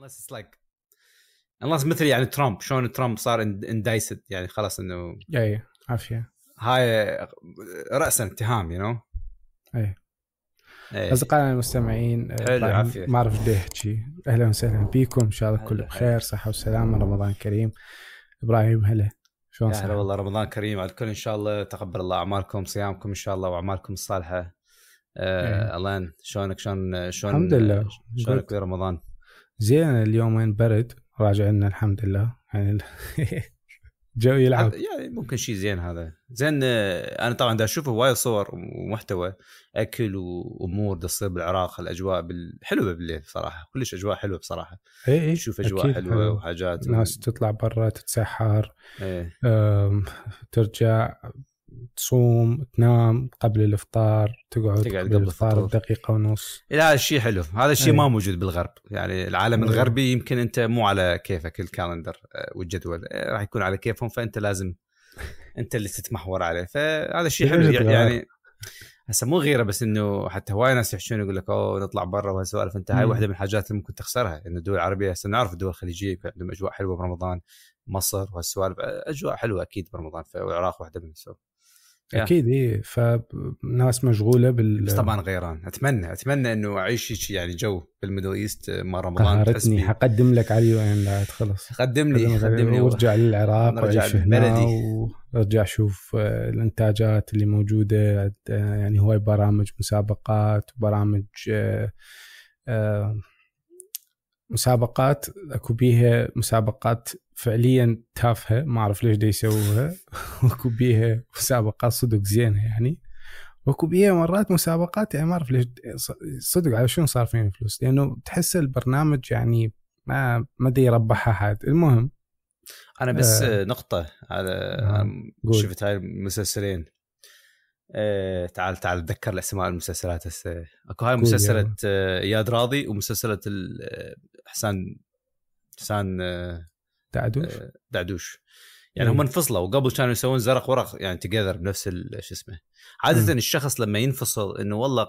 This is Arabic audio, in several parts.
unless it's like unless مثل يعني ترامب شلون ترامب صار indicted يعني خلاص إنه اي عافيه هاي راسا اتهام you know اي أصدقائنا المستمعين عافية. ما أعرف قد احكي أهلا وسهلا بكم إن شاء الله هلا. بخير صحة وسلامة رمضان كريم إبراهيم هلا شلون هلا؟ والله رمضان كريم على الكل إن شاء الله تقبل الله أعمالكم صيامكم إن شاء الله وأعمالكم الصالحة إيه. آه الان شلونك شلون شلون الحمد لله. شلونك برمضان؟ زين اليومين برد. راجع لنا الحمد لله. يعني جو يلعب. يعني ممكن شيء زين هذا. زين آه، أنا طبعا دا أشوف هواي صور ومحتوى أكل وأمور دا تصير بالعراق الأجواء. حلوة بالليل صراحة. كلش أجواء حلوة بصراحة. اي اي تشوف أجواء أكيد حلوة حلو. وحاجات. ناس تطلع برا تتسحر. إيه. ترجع تصوم تنام قبل الإفطار تقعد, تقعد قبل الإفطار. بدقيقه ونص لا هذا الشيء حلو هذا الشيء. ما موجود بالغرب يعني العالم أي. الغربي يمكن أنت مو على كيفك ال calendar آه، والجدول آه، راح يكون على كيفهم فأنت لازم أنت اللي تتمحور عليه فهذا الشيء حلو الغرب. يعني هسه مو غيرة بس إنه حتى هواي ناس يحشون يقول لك oh نطلع برا وهالسوالف أنت هاي. واحدة من الحاجات اللي ممكن تخسرها إنه الدول العربيه هسه نعرف الدول الخليجيه يكون عندهم أجواء حلوة برمضان مصر وهالسوالف آه، أجواء حلوة أكيد برمضان والعراق واحدة سو yeah. أكيد اي فناس مشغولة بال بس طبعا غيران أتمنى أتمنى إنه أعيش يعني جو بال Middle East مع رمضان قهرتني. حقدم لك علي وين لا تخلص قدم لي قدم لي وأرجع للعراق هنا لبلدي. وارجع أشوف آه، الإنتاجات اللي موجودة آه، يعني هواي برامج مسابقات وبرامج آه، آه، مسابقات اكو بيها مسابقات فعليا تافهة ما أعرف ليش دا يسووها. واكو بيها مسابقات صدق زينة يعني. واكو بيها مرات مسابقات يعني ما أعرف ليش صدق على شنو صار فيهم فلوس؟ لأنه تحس البرنامج يعني ما ما دا يربح احد المهم أنا بس آه. نقطة على آه. شفت هاي المسلسلين. آه تعال تعال اتذكر الاسماء المسلسلات هسه أكو هاي مسلسلة آه، اياد راضي ومسلسلة آه، حسان حسان آه، تعدوش آه، دعدوش يعني مم. هم انفصلوا وقبل كانوا يسوون زرق ورق يعني توجذر بنفس شو اسمه عادة مم. الشخص لما ينفصل إنه والله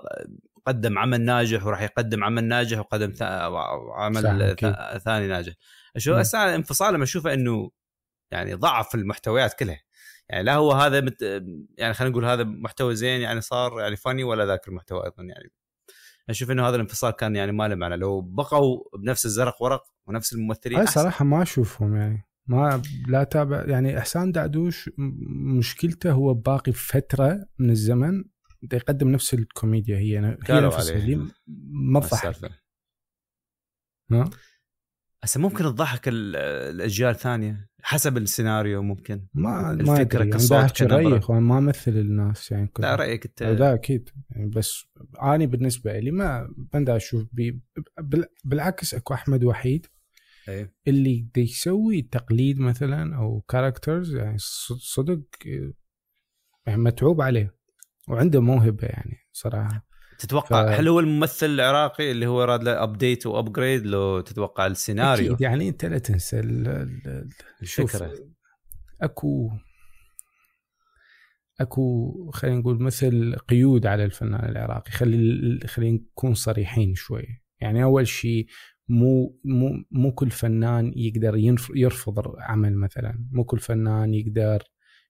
قدم عمل ناجح وراح يقدم عمل ناجح وقدم ثا- عمل. ثاني ناجح أشوف مم. هسه الانفصال لما أشوفه إنه يعني ضعف المحتويات كلها يعني لا هو هذا مت... يعني خلينا نقول هذا محتوى زين يعني صار يعني فاني ولا ذاك المحتوى أيضا يعني أشوف إنه هذا الانفصال كان يعني ما له معنى لو بقوا بنفس الزرق ورق ونفس الممثلين هاي. صراحة ما أشوفهم يعني ما لا تابع يعني إحسان دعدوش مشكلته هو باقي فترة من الزمن يقدم نفس الكوميديا هي هي نفسها عليه. اللي ما تضحك ها؟ هسه ممكن تضحك ال- الأجيال الثانية حسب السيناريو ممكن ما ما أدري يعني كصوت كنبرة. رايي اخوان ما امثل الناس يعني كلها. لا رأيك أنت لا أكيد يعني بس اني بالنسبة لي ما بندا أشوف بي بال- بالعكس أكو أحمد وحيد إيه. اللي دا يسوي تقليد مثلا أو كاركترز يعني صدق يعني متعوب عليه وعنده موهبة يعني صراحة تتوقع ف- هل هو الممثل العراقي اللي هو راد له ابديت وابجريد لو تتوقع السيناريو؟ أكيد يعني أنت لا تنسى ال- ال- ال- شوف، الفكرة. أكو أكو خلينا نقول مثل قيود على الفنان العراقي. خلي خلينا نكون صريحين شوي. يعني أول شيء مو مو مو كل فنان يقدر يرفض عمل مثلا. مو كل فنان يقدر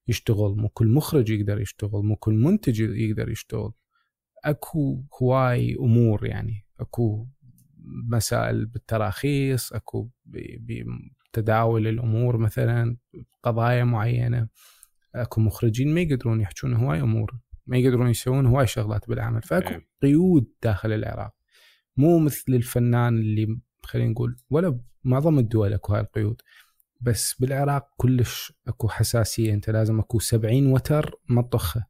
يشتغل. مو كل مخرج يقدر يشتغل. مو كل منتج يقدر يشتغل. أكو هواي أمور يعني أكو مسائل بالتراخيص أكو بتداول الأمور مثلا قضايا معينة أكو مخرجين ما يقدرون يحجون هواي أمور ما يقدرون يسوون هواي شغلات بالعمل فأكو إيه. قيود داخل العراق مو مثل الفنان اللي خلينا نقول ولا معظم الدول أكو هاي القيود بس بالعراق كلش أكو حساسية أنت لازم أكو 70 وتر ما تطخه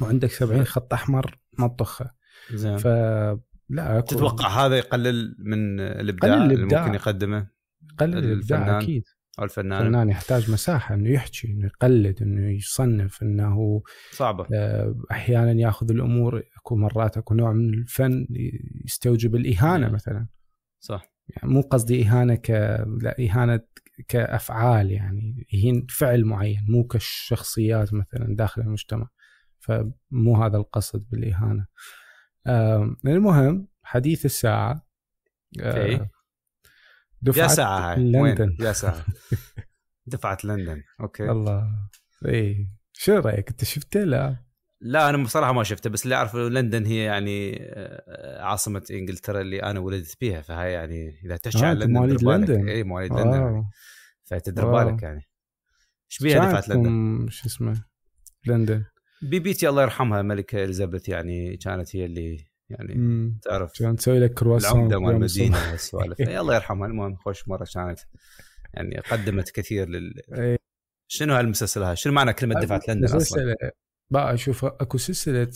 وعندك 70 خط أحمر ما تطخه. زين. فلا اكو تتوقع هذا يقلل من الإبداع قلل اللي الإبداع. ممكن يقدمه؟ قلل الإبداع الفنان. أكيد. أو الفنان؟ الفنان يحتاج مساحة إنه يحكي إنه يقلد إنه يصنف إنه صعبة. آه، أحيانا يأخذ الأمور أكو مرات أكو نوع من الفن يستوجب الإهانة. مثلا. صح. يعني مو قصدي إهانة ك لا إهانة كأفعال يعني يهين فعل معين مو كشخصيات مثلا داخل المجتمع. فمو هذا القصد بالإهانة. آم، المهم حديث الساعة آه، okay. يا دفعة ساعة هاي. لندن. يا ساعة. دفعة لندن. okay. الله. اي شو رأيك؟ أنت شفته؟ لا. لا أنا بصراحة ما شفته بس اللي أعرفه لندن هي يعني آه، عاصمة إنجلترا اللي أنا ولدت بيها فهي يعني إذا تحكي آه، عن لندن مواليد. لندن. اي مواليد لندن. فتدري. بالك يعني. إيش بيها دفعة لندن؟ شو اسمه؟ لندن. بيبيتي الله يرحمها الملكه إليزابيث يعني كانت هي اللي يعني مم. تعرف كان تسوي لك كرواسون العمدة مال. المدينة والسوالف الله يرحمها المهم خوش مرة كانت يعني قدمت كثير لل إيه. شنو هالمسلسل هذا؟ شنو معنى كلمة دفعه لندن أصلا؟ بقى أشوف أكو سلسلة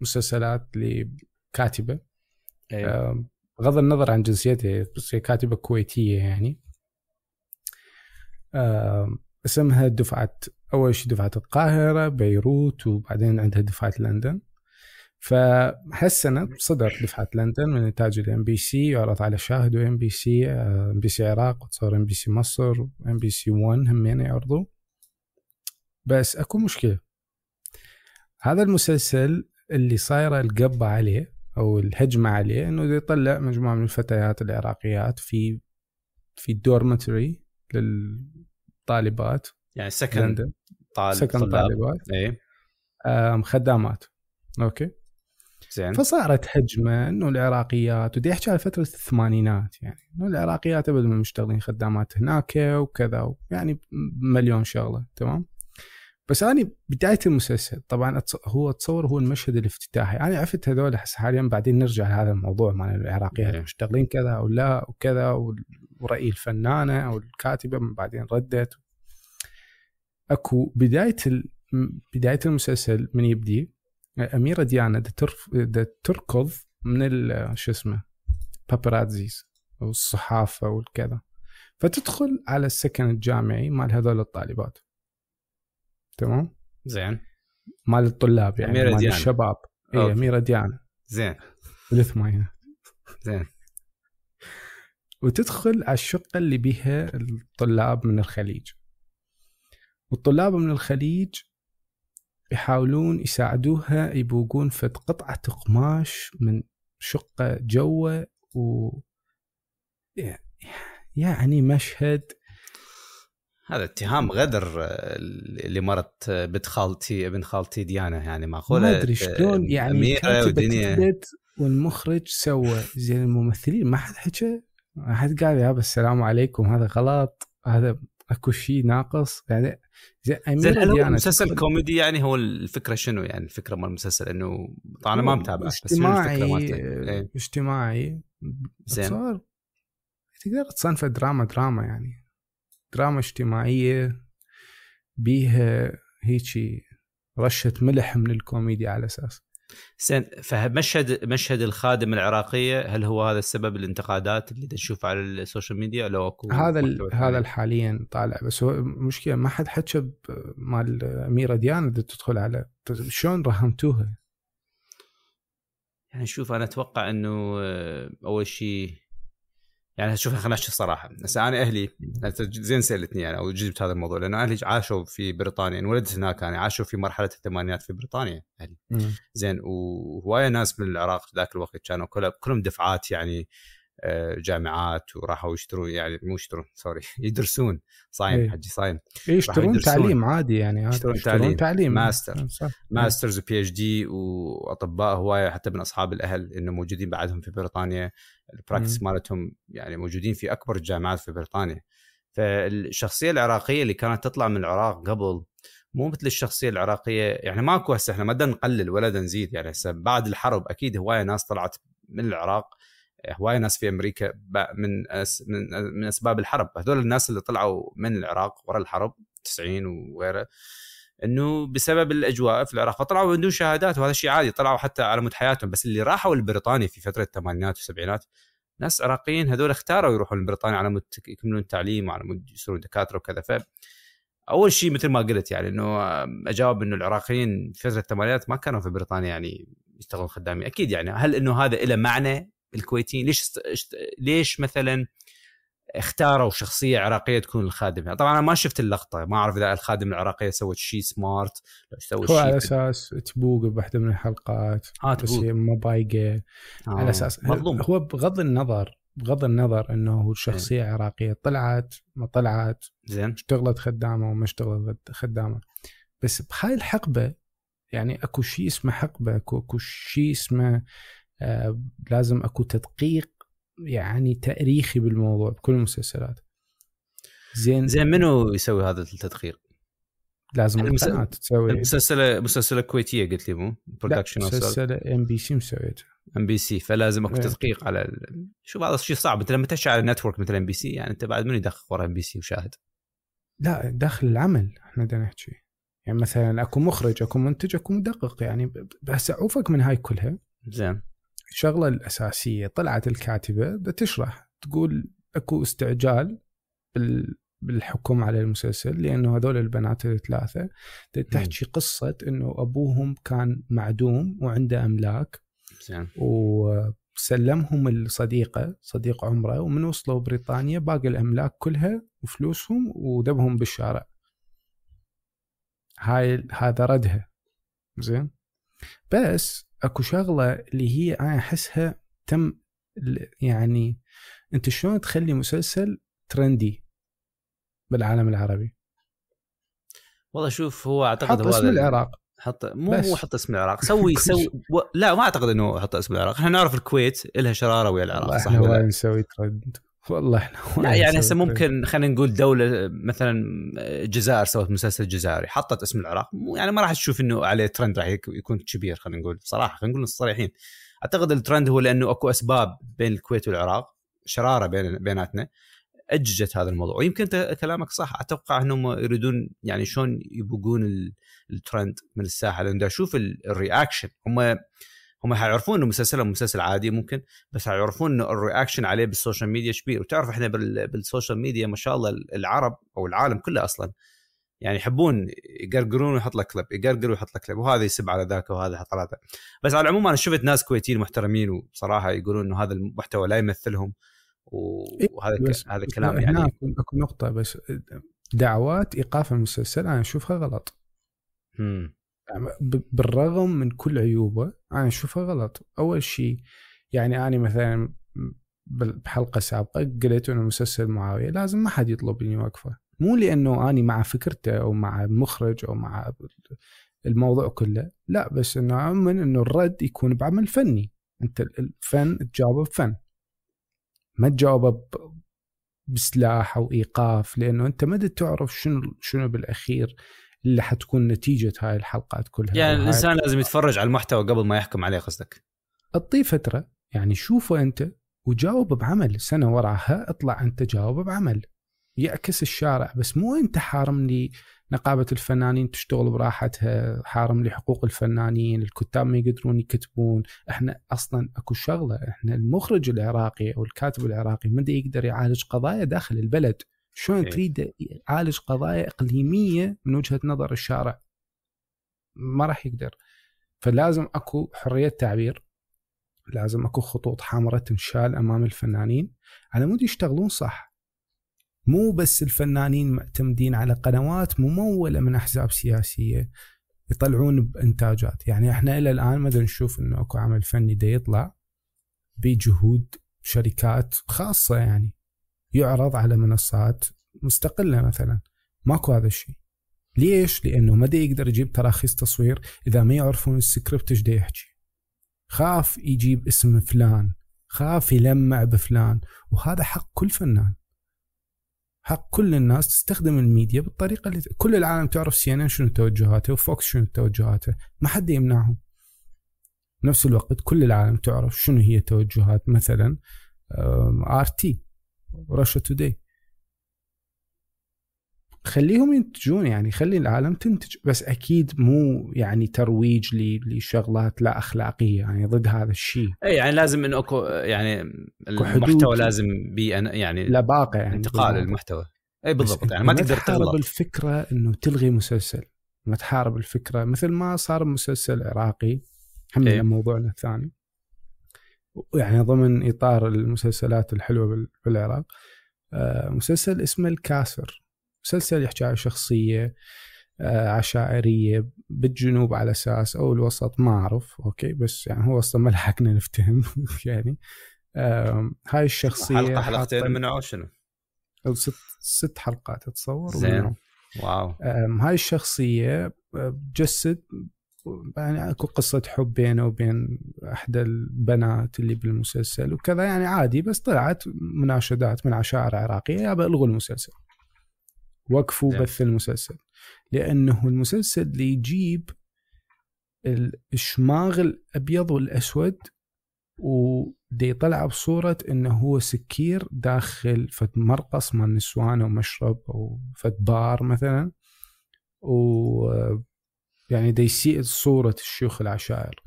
مسلسلات لكاتبه إيه. بغض النظر عن جنسيتها بس هي كاتبة كويتية يعني اسمها دفعه أول شيء دفعة القاهرة بيروت وبعدين عندها دفعة لندن. فهالسنة صدر دفعة لندن من إنتاج ال MBC يعرض على شاهد و MBC MBC عراق وتصور MBC مصر و MBC 1 همين يعرضوا. بس أكو مشكلة. هذا المسلسل اللي صايره القبه عليه أو الهجمة عليه إنه يطلع مجموعة من الفتيات العراقيات في في ال dormitory للطالبات يعني سكن لندن. طالب سكن طالبات اي آم، خدامات. okay. زين. فصارت هجمه إنه العراقيات ودي أحكي على فترة الثمانينات يعني. إنه العراقيات ابدا مشتغلين خدامات هناك وكذا يعني مليون شغلة تمام؟ بس أنا بداية المسلسل طبعا هو أتصور هو المشهد الافتتاحي. أنا عرفت هذول هسه حاليا بعدين نرجع لهذا الموضوع مال العراقيات إيه. مشتغلين كذا أو لا وكذا ورأي الفنانة أو الكاتبة من بعدين ردت. أكو بداية. بداية المسلسل من يبدي أميرة ديانا دا تركض من. شو اسمه بابراتزيز أو الصحافه والكذا فتدخل على السكن الجامعي مال هذول الطالبات تمام زين مال الطلاب يعني أميرة مال ديانا. الشباب اي. أميرة ديانا زين بالثمانينات زين وتدخل على الشقة اللي بيها الطلاب من الخليج والطلاب من الخليج يحاولون يساعدوها يبوقون فد قطعة قماش من شقة جوا و يعني مشهد هذا اتهام غدر آه، اللي مرت آه، بنت خالتي ابن خالتي ديانا يعني معقولة؟ ما أدري شلون يعني أميرة الكاتبة ودنيا. والمخرج سوى زين الممثلين ما حد حكى ما حد قال يا السلام عليكم هذا غلط هذا أكو شيء ناقص يعني اميره مسلسل كوميدي يعني هو الفكرة شنو يعني الفكرة مال المسلسل إنه طبعا أنا ما متابع بس الفكرة اجتماعي مالته؟ إيه. اجتماعي زين. تقدر تصنفه دراما دراما يعني دراما اجتماعية بيها هيجي رشة ملح من الكوميديا على أساس فمشهد مشهد الخادم العراقية هل هو هذا السبب الانتقادات اللي نشوفها على ال social media؟ لو أكو هذا هذا؟ حاليا طالع. بس هو مشكلة ما حد حكى مال ديانا بدها تدخل على شلون رهمتوها؟ يعني شوف أنا أتوقع إنه آه، أول شيء يعني شوف خلينا نحكي الصراحه هسه أنا أهلي زين سالتني يعني أو جبت هذا الموضوع لأنه أهلي عاشوا في بريطانيا انولدت هناك يعني عاشوا في مرحلة الثمانينات في بريطانيا أهلي. زين وهواية ناس من العراق ذاك الوقت كانوا كلهم كلهم دفعات يعني جامعات وراحوا يشتروا يعني مو يشترون sorry يدرسون صايم إيه. حجي صايم إيه، يشترون. تعليم عادي يعني عادي. يشترون تعليم. تعليم ماستر. صح. masters و PhD وأطباء هواية حتى من أصحاب الأهل إنه موجودين بعدهم في بريطانيا ال practice مالتهم يعني موجودين في أكبر الجامعات في بريطانيا فالشخصية العراقية اللي كانت تطلع من العراق قبل مو مثل الشخصية العراقية يعني ماكو هسه إحنا ما نقلل ولا نزيد يعني هسه بعد الحرب أكيد هواية ناس طلعت من العراق هوايه ناس في أمريكا من أس من من أسباب الحرب. هذول الناس اللي طلعوا من العراق ورا الحرب 90 وغيره إنه بسبب الأجواء في العراق. فطلعوا بدون شهادات وهذا شيء عادي طلعوا حتى على مود حياتهم بس اللي راحوا لبريطانيا في فترة الثمانينات والسبعينات ناس عراقيين هذول اختاروا يروحوا لبريطانيا على مود يكملون التعليم وعلى مود يصيرون دكاترة وكذا. ف أول شيء مثل ما قلت يعني إنه أجاوب إنه العراقيين في فترة الثمانينات ما كانوا في بريطانيا يعني يشتغلون خدامين. أكيد يعني هل إنه هذا له معنى؟ الكويتيين ليش است... ليش مثلا اختاروا شخصية عراقية تكون الخادم طبعا أنا ما شفت اللقطة ما أعرف إذا الخادم العراقيه سوت شيء smart لو سوت هو على شيء أساس تبوق بواحدة من الحلقات آه بس هي ما بايقة. آه. على أساس مظلوم. هو بغض النظر بغض النظر إنه شخصية عراقية طلعت ما طلعت زين. اشتغلت خدامة وما اشتغلت خدامة. بس بهاي الحقبة يعني أكو شيء اسمه حقبة اكو اكو شيء اسمه آه لازم أكو تدقيق يعني تأريخي بالموضوع بكل المسلسلات. زين. زين منو يسوي هذا التدقيق؟ لازم المس- القناة تسوي. مسلسله مسلسلة كويتية قلت لي مو؟ production مسلسل MBC مسويته. MBC فلازم أكو إيه. تدقيق على ال... شوف هذا الشيء صعب. أنت لما تشعل على network مثل MBC يعني أنت بعد منو يدقق ورا MBC وشاهد؟ لا داخل العمل إحنا بدنا نحكي. يعني مثلا أكو مخرج أكو منتج أكو مدقق يعني بس عوفك من هاي كلها. زين. الشغله الأساسية طلعت الكاتبة بدها تشرح تقول أكو استعجال بال بالحكم على المسلسل لأنه هذول البنات الثلاثة تحكي قصة إنه أبوهم كان معدوم وعنده أملاك زين. وسلمهم الصديقة صديق عمره ومن وصلوا بريطانيا باقي الأملاك كلها وفلوسهم ودبهم بالشارع. هاي هذا ردها. زين؟ بس اكو شغلة اللي هي أنا احسها تم يعني انت شلون تخلي مسلسل ترندي بالعالم العربي والله شوف هو أعتقد حط اسم العراق حط مو بس. مو حط اسم العراق سوي سوي. و... لا ما أعتقد إنه حط اسم العراق إحنا نعرف الكويت لها شرارة ويا العراق صح إحنا ولا؟ نسوي ترند والله إحنا لا يعني هسه. ممكن خلينا نقول دولة مثلا الجزائر سوت مسلسل جزائري حطت اسم العراق. يعني ما راح تشوف إنه عليه ترند راح يك- يكون كبير خلينا نقول. بصراحه خلينا نقول صريحين أعتقد الترند هو لأنه أكو أسباب بين الكويت والعراق شرارة بين بيناتنا أججت هذا الموضوع. ويمكن كلامك صح. أتوقع إنهم يريدون يعني شلون يبقون ال- الترند من الساحة. لأن أشوف ال- ال reaction هم هم حيعرفون إنه مسلسلهم مسلسل عادي ممكن بس حيعرفون إنه ال reaction عليه بال social media كبير وتعرف إحنا بال- بال social media ما شاء الله العرب أو العالم كله أصلا يعني يحبون يقرقرون ويحط لك كليب يقرقر ويحط لك كليب وهذا يسب على ذاك وهذا يحط على ذاك. بس على العموم أنا شفت ناس كويتيين محترمين وبصراحه يقولون إنه هذا المحتوى لا يمثلهم و- وهذا بس هذا الكلام يعني. أكو نقطة بس دعوات إيقاف المسلسل أنا أشوفها غلط. مم. بالرغم من كل عيوبه أنا أشوفها غلط. أول شيء يعني أنا مثلا بحلقة سابقة قلت إنه مسلسل معاوية لازم ما حد يطلب مني وقفة. مو لأنه أني مع فكرته أو مع المخرج أو مع الموضوع كله لا بس إنه من إنه الرد يكون بعمل فني. أنت الفن تجاوبه بفن. ما تجاوبه بسلاح أو إيقاف لأنه أنت ما تعرف شنو شنو بالأخير. اللي حتكون نتيجة هاي الحلقات كلها. يعني الإنسان لازم يتفرج على المحتوى قبل ما يحكم عليه قصدك؟ اعطيه فترة يعني شوفه أنت وجاوب بعمل. سنة وراها اطلع أنت جاوب بعمل. يعكس الشارع بس مو أنت حارم لي نقابة الفنانين تشتغل براحتها حارم لي حقوق الفنانين الكتاب ما يقدرون يكتبون. إحنا أصلا أكو شغلة إحنا المخرج العراقي أو الكاتب العراقي ما يقدر يعالج قضايا داخل البلد. شلون إيه. تريد يعالج قضايا اقليميه من وجهة نظر الشارع؟ ما راح يقدر. فلازم أكو حرية تعبير لازم أكو خطوط حمراء تنشال أمام الفنانين. على مود يشتغلون صح. مو بس الفنانين معتمدين على قنوات ممولة من أحزاب سياسية يطلعون بإنتاجات. يعني إحنا إلى الآن ما نشوف إنه أكو عمل فني دا يطلع بجهود شركات خاصة يعني. يعرض على منصات مستقلة مثلا. ماكو هذا الشيء. ليش؟ لأنه ما يقدر يجيب تراخيص تصوير إذا ما يعرفون السكريبت إيش يحكي. خاف يجيب اسم فلان خاف يلمع بفلان وهذا حق كل فنان. حق كل الناس تستخدم الميديا بالطريقة اللي كل العالم تعرف CNN شنو توجهاته و Fox شنو توجهاته ما حد يمنعهم. نفس الوقت كل العالم تعرف شنو هي توجهات مثلا RT. Russia Today خليهم ينتجون يعني خلي العالم تنتج. بس أكيد مو يعني ترويج لشغلات لا أخلاقية يعني ضد هذا الشيء. اي يعني لازم إنه أكو يعني. المحتوى لازم بي يعني لا باقه يعني انتقال. المحتوى. اي بالضبط. يعني ما تقدر تحارب تغلط. الفكرة إنه تلغي مسلسل. ما تحارب الفكرة. مثل ما صار مسلسل عراقي هم إيه. موضوعنا الثاني. يعني ضمن إطار المسلسلات الحلوة بال- بالعراق آه، مسلسل اسمه الكاسر مسلسل يحكي عن شخصية آه، عشائرية بالجنوب على أساس أو الوسط ما اعرف okay بس يعني هو أصلا ما لحقنا نفتهم يعني هاي الشخصية حلقة حلقتين من شنو؟ أو ست ست حلقات أتصور زين. واو هاي الشخصية أه، جسد يعني أكو قصة حب بينه وبين أحدى البنات اللي بالمسلسل وكذا يعني عادي بس طلعت مناشدات من عشائر عراقية يابا الغوا المسلسل وقفوا. بث المسلسل لأنه المسلسل اللي يجيب الشماغ الأبيض والأسود ودي يطلع بصورة إنه هو سكير داخل فد مرقص مال نسوان أو مشرب أو فد بار مثلا و يعني دي يسيء صورة الشيوخ العشائر.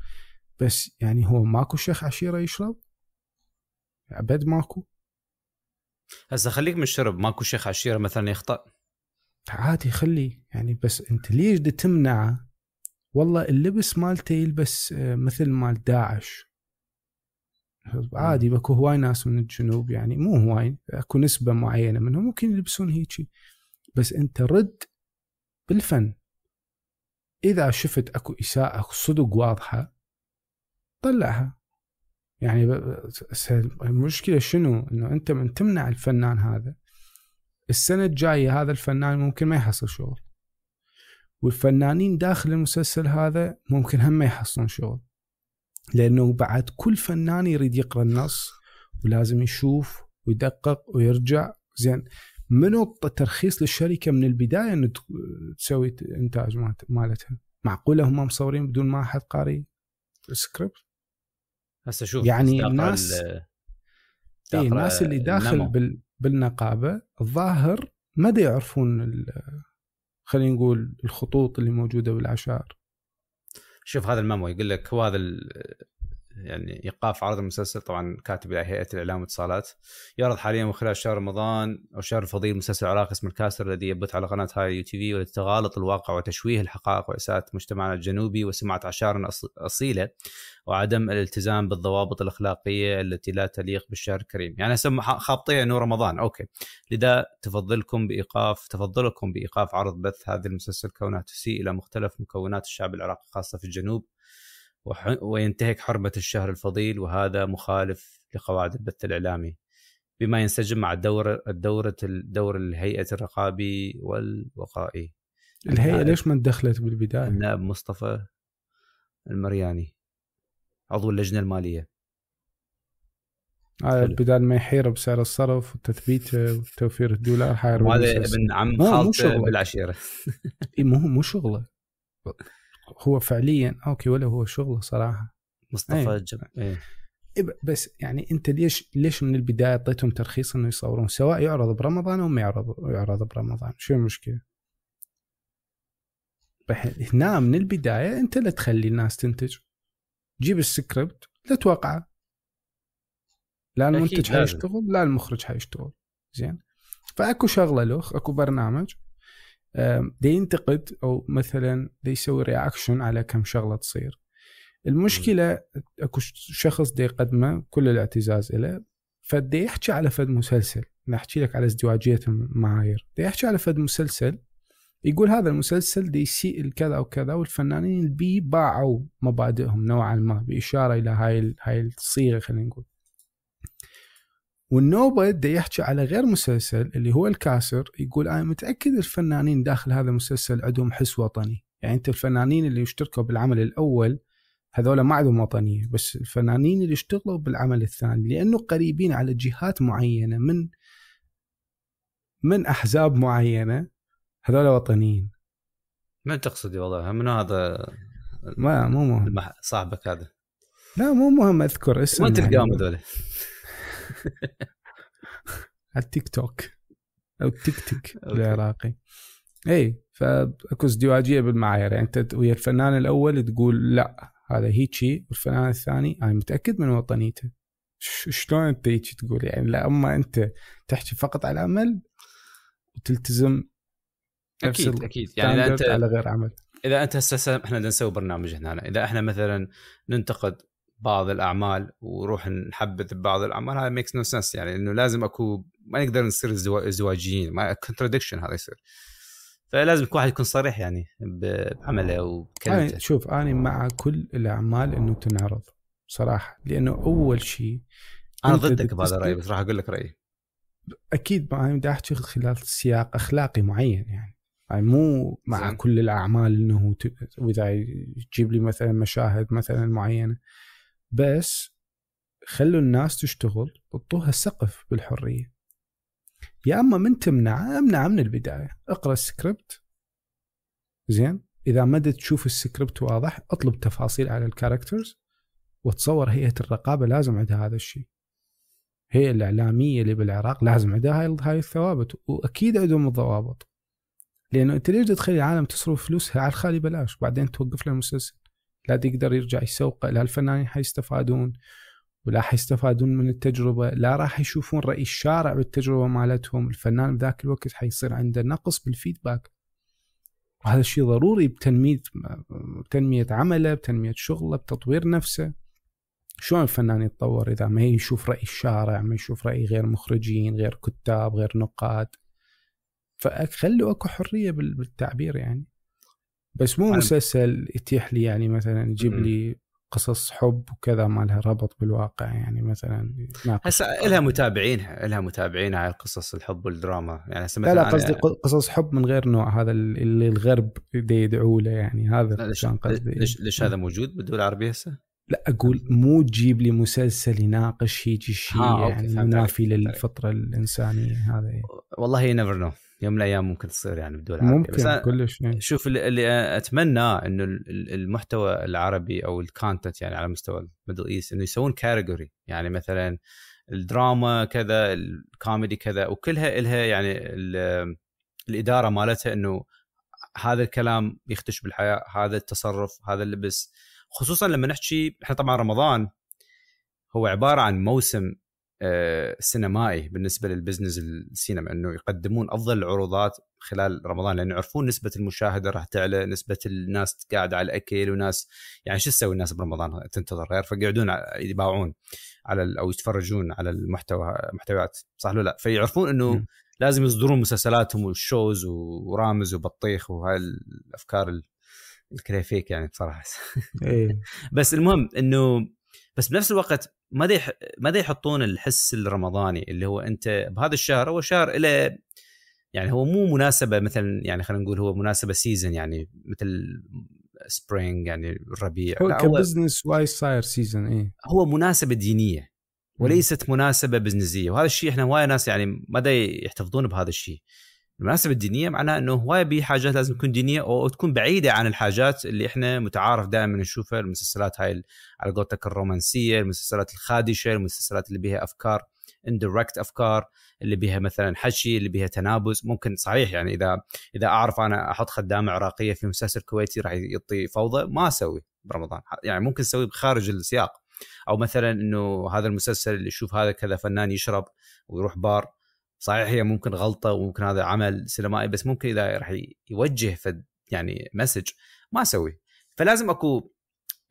بس يعني هو ماكو شيخ عشيرة يشرب؟ ابد ماكو؟ هسه خليك من الشرب ماكو شيخ عشيرة مثلا يخطأ؟ عادي خليه يعني بس أنت ليش دي تمنعه؟ والله اللبس مالته يلبس آه، مثل مال داعش. عادي بكو هواي ناس من الجنوب يعني مو هواي اكو نسبة معينة منهم ممكن يلبسون هيجي. بس أنت رد بالفن. إذا شفت أكو إساءة صدق واضحة طلعها. يعني المشكلة شنو؟ إنه أنت من تمنع الفنان هذا السنة الجاية هذا الفنان ممكن ما يحصل شغل. والفنانين داخل المسلسل هذا ممكن هم ما يحصلون شغل. لأنه بعد كل فنان يريد يقرأ النص ولازم يشوف ويدقق ويرجع. زين منو الترخيص للشركة من البداية إنه ت- تسوي إنتاج مالت- مالتها؟ معقولة هم مصورين بدون ما أحد قاري السكريبت؟ هسه شوف يعني الناس- ال- إي الناس اللي داخل النمو. بال بالنقابة الظاهر ما دا يعرفون ال- خلينا نقول الخطوط اللي موجودة بالعشائر شوف هذا ال memo يقول لك هو هذا يعني إيقاف عرض المسلسل. طبعا كاتب إلى هيئة الإعلام والاتصالات يعرض حاليا من خلال شهر رمضان أو شهر الفضيل مسلسل عراقي اسمه الكاسر الذي يبث على قناة هاي UTV والتي الواقع وتشويه الحقائق وإساءة مجتمعنا الجنوبي وسمعة عشائر أص- اصيله وعدم الالتزام بالضوابط الأخلاقية التي لا تليق بالشهر الكريم، يعني هسه خابطين إنه رمضان. أوكي، لذا تفضلكم بإيقاف تفضلكم بإيقاف عرض بث هذا المسلسل كونها تسيء إلى مختلف مكونات الشعب العراقي خاصة في الجنوب. وينتهك حرمة الشهر الفضيل وهذا مخالف لقواعد البث الإعلامي بما ينسجم مع الدور الدورة الدور الهيئة الرقابي والوقائي الهيئة النائب- ليش ما تدخلت بالبداية؟ النائب مصطفى المرياني عضو اللجنة المالية آه،. بدال ما يحير بسعر الصرف وتثبيته وتوفير الدولار حير وهذا بالمسلسل. ابن عم خالته شغله. بالعشيرة إي مو مو شغله هو فعليا okay ولا هو شغله صراحة مصطفى أي. الجم... إيه. إيه ب- بس يعني أنت ليش ليش من البداية أعطيتهم ترخيص إنه يصورون سواء يعرض برمضان أو ما يعرض يعرض برمضان شو المشكلة؟ هنا من البداية أنت لا تخلي الناس تنتج جيب السكريبت لا توقعه لا المنتج. حيشتغل لا المخرج حيشتغل زين فأكو شغلة له أكو برنامج دي ينتقد أو مثلا دي يسوي reaction على كم شغلة تصير. المشكلة أكو شخص دي يقدمه كل الاعتزاز له فدي يحكي على فد مسلسل. أنا احكي لك على ازدواجية المعايير. دي يحكي على فد مسلسل يقول هذا المسلسل دي يسيء الكذا وكذا والفنانين اللي بيه باعوا مبادئهم نوعا ما بإشارة إلى هاي هاي الصيغة خلينا نقول. والنوبة دي يحكي على غير مسلسل اللي هو الكاسر يقول أنا متأكد الفنانين داخل هذا المسلسل عندهم حس وطني يعني أنت الفنانين اللي يشتركوا بالعمل الأول هذول ما عندهم وطنية بس الفنانين اللي اشتغلوا بالعمل الثاني لأنه قريبين على جهات معينة من من أحزاب معينة هذول وطنيين من تقصدي والله من هذا ما مو مهم. صاحبك هذا لا مو مهم أذكر اسم وين يعني. تلقاهم هذول؟ على التيك توك أو التيك تيك okay. بالعراقي اي فأكو ازدواجيه بالمعايير يعني أنت ويا الفنان الأول تقول لا هذا هيجي والفنان الثاني أنا متأكد من وطنيته. شلون أنت هيجي تقول؟ يعني لا أما أنت تحكي فقط على عمل وتلتزم نفس أكيد أكيد. يعني إذا أنت على غير عمل. إذا أنت هسه إحنا نسوي برنامج هنا. إذا إحنا مثلا ننتقد بعض الأعمال ونروح نحبذ ببعض الأعمال. هذا makes no sense يعني إنه لازم أكو ما نقدر نصير ازدوا- ازدواجيين ما contradiction هذا يصير. فلازم كل واحد يكون صريح يعني بعمله وبكلمته. أنا شوف أنا مع كل الأعمال إنه تنعرض صراحة لأنه أول شيء أنا ضدك بهذا الرأي بس راح أقول لك رأيي. أكيد ما بدي أحكي خلال سياق أخلاقي معين يعني. يعني مو مع زين. كل الأعمال إنه ت- وإذا تجيب لي مثلا مشاهد مثلا معينة بس خلوا الناس تشتغل اعطوها سقف بالحرية. يا أما من تمنع أمنع من البداية. اقرأ السكريبت. زين؟ إذا ما تشوف السكريبت واضح اطلب تفاصيل على ال characters وتصور هيئة الرقابة لازم عندها هذا الشيء. هي الإعلامية اللي بالعراق لازم عندها هاي هاي الثوابت وأكيد عندهم الضوابط. لأنه أنت ليش تخلي العالم تصرف فلوسها على الخالي بلاش؟ بعدين توقف له المسلسل لا تقدر يرجع يسوقه لا الفنانين حيستفادون ولا حيستفادون من التجربة لا راح يشوفون رأي الشارع بالتجربة مالتهم. الفنان بذاك الوقت حيصير عنده نقص بال feedback. وهذا الشيء ضروري بتنمية بتنمية عمله بتنمية شغله بتطوير نفسه. شلون الفنان يتطور؟ إذا ما يشوف رأي الشارع ما يشوف رأي غير مخرجين غير كتاب غير نقاد. فخلوا أكو حرية بال- بالتعبير يعني. بس مو مسلسل يتيح لي يعني مثلا يجيب. لي قصص حب وكذا ما لها ربط بالواقع يعني مثلا هسه لها متابعينها لها متابعينها هاي القصص الحب والدراما. يعني هسه لا لا مثلاً قصدي قصص حب من غير نوع هذا اللي الغرب يدعوا له يعني. هذا لا، ليش قصدي. ليش, ليش هذا موجود بالدول العربية هسه؟ لا أقول مو تجيب لي مسلسل يناقش هيجي شيء آه، يعني منافي للفطرة الإنسانية هذا يعني. والله never know يوم من الأيام ممكن تصير يعني بالدول العربيه بس ممكن أنا كلش يعني. شوف اللي- اللي اتمناه إنه ال- ال- المحتوى العربي أو ال content يعني على مستوى ال Middle East إنه يسوون category يعني مثلا الدراما كذا الكوميدي كذا وكلها إلها يعني ال- الإدارة مالتها إنه هذا الكلام يختش بالحياة هذا التصرف هذا اللبس. خصوصا لما نحكي إحنا طبعا رمضان هو عبارة عن موسم سينمائي بالنسبة للبزنس السينما إنه يقدمون أفضل العروضات خلال رمضان لأنه يعرفون نسبة المشاهدة راح تعلى نسبة الناس قاعدة على الأكل وناس يعني شو تسوي الناس برمضان؟ تنتظر غير فيقعدون ع- يباوعون على أو يتفرجون على المحتوى محتويات صح ولا لا؟ فيعرفون إنه مم. لازم يصدرون مسلسلاتهم وال shows ورامز وبطيخ وهاي الأفكار ال- ال creative يعني بصراحة. إيه. بس المهم إنه بس بنفس الوقت ما دا يح... ما دا يحطون الحس الرمضاني اللي هو أنت بهذا الشهر هو شهر له يعني هو مو مناسبة مثلا يعني خلينا نقول هو مناسبة season يعني مثل spring يعني الربيع هو ك business هاي صاير season إيه. هو مناسبة دينية وليست مناسبة بزنسيه وهذا الشيء إحنا هواي ناس يعني ما يحتفظون بهذا الشيء. المناسبة الدينية معناها إنه هواي حاجات لازم تكون دينية أو تكون بعيدة عن الحاجات اللي إحنا متعارف دائما نشوفها المسلسلات هاي على قولتك الرومانسية المسلسلات الخادشة المسلسلات اللي بيها أفكار indirect أفكار اللي بيها مثلا حشي اللي بيها تنابز. ممكن صحيح يعني اذا إذا أعرف أنا أحط خدامه عراقية في مسلسل كويتي راح يعطي فوضى ما أسوي برمضان. يعني ممكن أسوي خارج السياق. أو مثلا إنه هذا المسلسل اللي يشوف هذا كذا فنان يشرب ويروح بار صحيح هي ممكن غلطة وممكن هذا عمل سينمائي بس ممكن إذا راح يوجه فد يعني message ما أسوي. فلازم أكو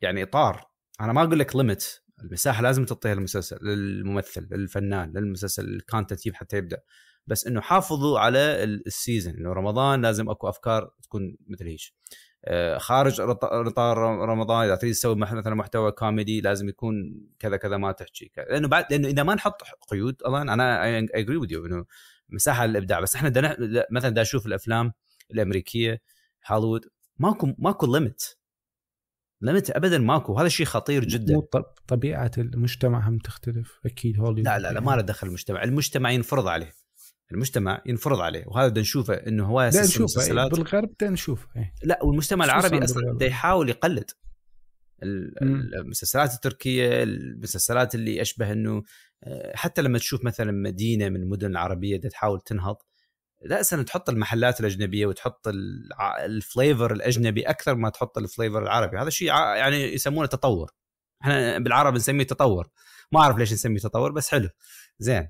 يعني إطار. أنا ما أقول لك limit المساحة لازم تعطيها للمسلسل للممثل للفنان للمسلسل ال content حتى يبدأ. بس إنه حافظوا على ال- ال season إنه رمضان لازم أكو أفكار تكون مثل هيك. خارج رط- اطار رمضان إذا تريد تسوي مثلا محتوى كوميدي لازم يكون كذا كذا ما تحكي. لأنه بعد لأنه إذا ما نحط قيود أظن أنا I agree with you إنه مساحة للابداع بس إحنا دنا مثلا دا أشوف الأفلام الأمريكية هوليوود ماكو ماكو limit limit ابدا ماكو. هذا شيء خطير جدا. مو طبيعة المجتمع هم تختلف. أكيد هوليوود. لا لا لا ما له دخل المجتمع. المجتمع ينفرض عليه. المجتمع ينفرض عليه وهذا بدنا نشوفه إنه هو بدنا أساس نشوفه إيه، المسلسلات بالغرب بدنا نشوفه إيه. لا والمجتمع العربي أصلا. بده يحاول يقلد. المسلسلات التركية المسلسلات اللي أشبه إنه آه، حتى لما تشوف مثلا مدينة من المدن العربية بدها تحاول تنهض لا أصلا تحط المحلات الأجنبية وتحط الفليفر الأجنبي أكثر ما تحط الفليفر العربي هذا شيء يعني يسمونه تطور إحنا بالعرب نسميه تطور ما أعرف ليش نسميه تطور بس حلو زين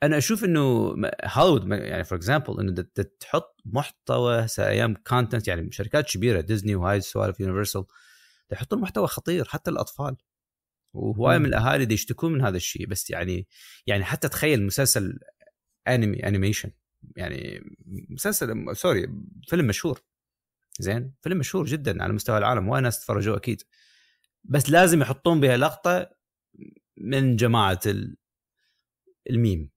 فانا أشوف إنه هوليوود يعني for example إنه تحط محتوى أيام content يعني شركات كبيرة ديزني وهاي السوالف يونيفرسال يحطون محتوى خطير حتى الأطفال. وهواي. من الأهالي دي يشتكون من هذا الشيء بس يعني يعني حتى تخيل مسلسل أنمي animation يعني مسلسل سوري فيلم مشهور. زين؟ فيلم مشهور جدا على مستوى العالم وايد ناس تفرجوه أكيد. بس لازم يحطون بها لقطة من جماعة ال- الميم.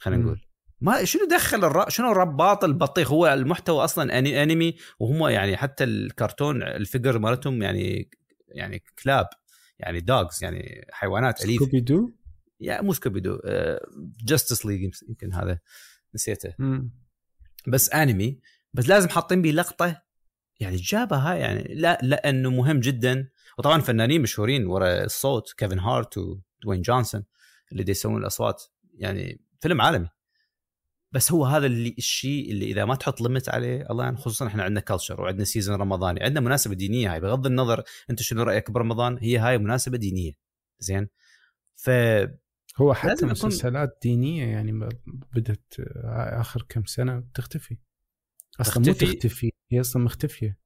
خلينا. نقول. ما شنو دخل الراب شنو الرباط البطيخ هو المحتوى أصلا أني أنمي وهم يعني حتى الكرتون ال figure مالتهم يعني يعني كلاب يعني dogs يعني حيوانات أليفة سكوبي دو يعني مو سكوبيدو جاستس ليج يمكن هذا. نسيته. مم. بس أنمي بس لازم حاطين بيه لقطة. يعني جابها هاي يعني لا لأنه مهم جدا. وطبعا فنانين مشهورين ورا الصوت كيفن هارت ودوين جونسون اللي دي يسوون الأصوات. يعني فيلم عالمي. بس هو هذا اللي الشيء اللي إذا ما تحط limit عليه الله يعني خصوصا إحنا عندنا culture وعندنا season رمضاني عندنا مناسبة دينية هاي بغض النظر أنت شنو رأيك برمضان هي هاي مناسبة دينية. زين؟ ف هو حتى مسلسلات دينية يعني بدت آخر كم سنة تختفي. أصلا تختفي؟ مو تختفي. هي أصلا مختفية.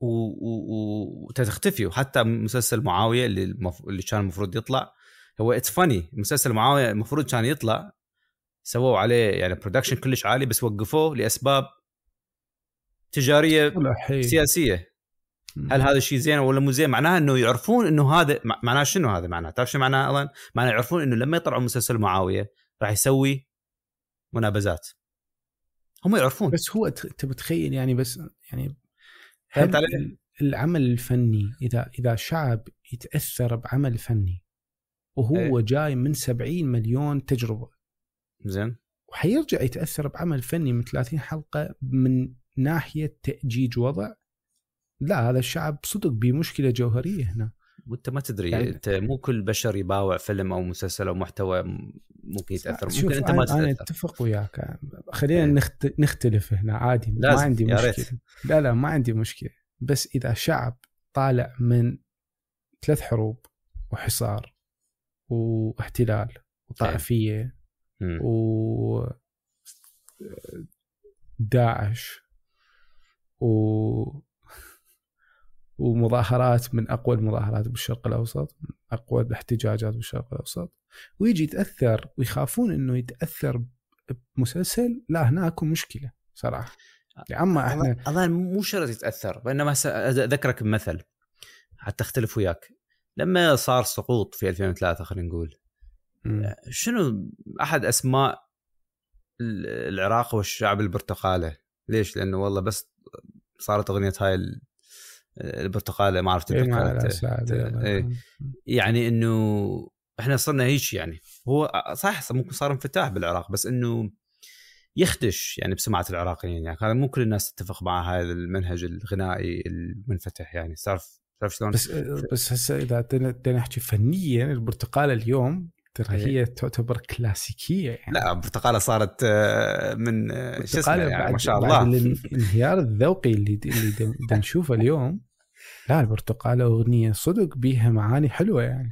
و- و- و- وتختفي. وحتى مسلسل معاوية اللي المف... اللي كان المفروض يطلع هو it's funny مسلسل معاوية المفروض كان يطلع سووا عليه يعني production كلش عالي بس وقفوه لأسباب تجارية سياسية. هل هذا الشيء زين ولا مو زين؟ معناها إنه يعرفون إنه هذا مع- معناه شنو هذا؟ معناه تعرف شو معناه أصلا معناه يعرفون إنه لما يطلعوا مسلسل معاوية راح يسوي منابزات. هم يعرفون. بس هو ت- تبي تخيل يعني بس يعني فهمت هل علي؟ العمل الفني إذا إذا شعب يتأثر بعمل فني وهو إيه. جاي من 70 مليون تجربة زين. وحيرجع يتأثر بعمل فني من 30 حلقة من ناحية تأجيج وضع. لا هذا الشعب صدق بمشكله جوهرية هنا. وانت ما تدري يعني- انت مو كل بشر يباوع فيلم أو مسلسل أو محتوى ممكن يتأثر. ممكن أنت ما أنا تتأثر. أتفق وياك. خلينا إيه. نخت... نختلف هنا عادي ما لازم، عندي يا ريت. مشكلة. لا لا ما عندي مشكلة. بس إذا شعب طالع من ثلاث حروب وحصار واحتلال وطائفية و داعش و ومظاهرات من أقوى المظاهرات بالشرق الأوسط من أقوى الاحتجاجات بالشرق الأوسط. ويجي يتأثر ويخافون إنه يتأثر بمسلسل لا هناك مشكلة صراحة. يا اما إحنا أظن مو شرط يتأثر بينما س- أذكرك بمثل حتى أختلف وياك. لما صار سقوط في 2003 خلينا نقول. شنو أحد أسماء ال- العراق والشعب البرتقاله ليش؟ لأنه والله بس صارت أغنية هاي ال- البرتقاله ما عرفت إيه إيه. يعني إنه إحنا صرنا هيك يعني. هو صح ممكن صار انفتاح بالعراق بس إنه يخدش يعني بسمعة العراقيين. يعني هذا مو كل الناس تتفق مع هذا المنهج الغنائي المنفتح يعني. تعرف تعرف شلون؟ بس بس هسه إذا بدنا نحكي فنيا البرتقاله اليوم ترى إيه. هي تعتبر كلاسيكية يعني. لا برتقالة صارت آه، من آه، شو اسمه يعني ما شاء الله. الانهيار الذوقي اللي اللي د- بدنا نشوفه اليوم. لا البرتقالة أغنية صدق بيها معاني حلوة يعني.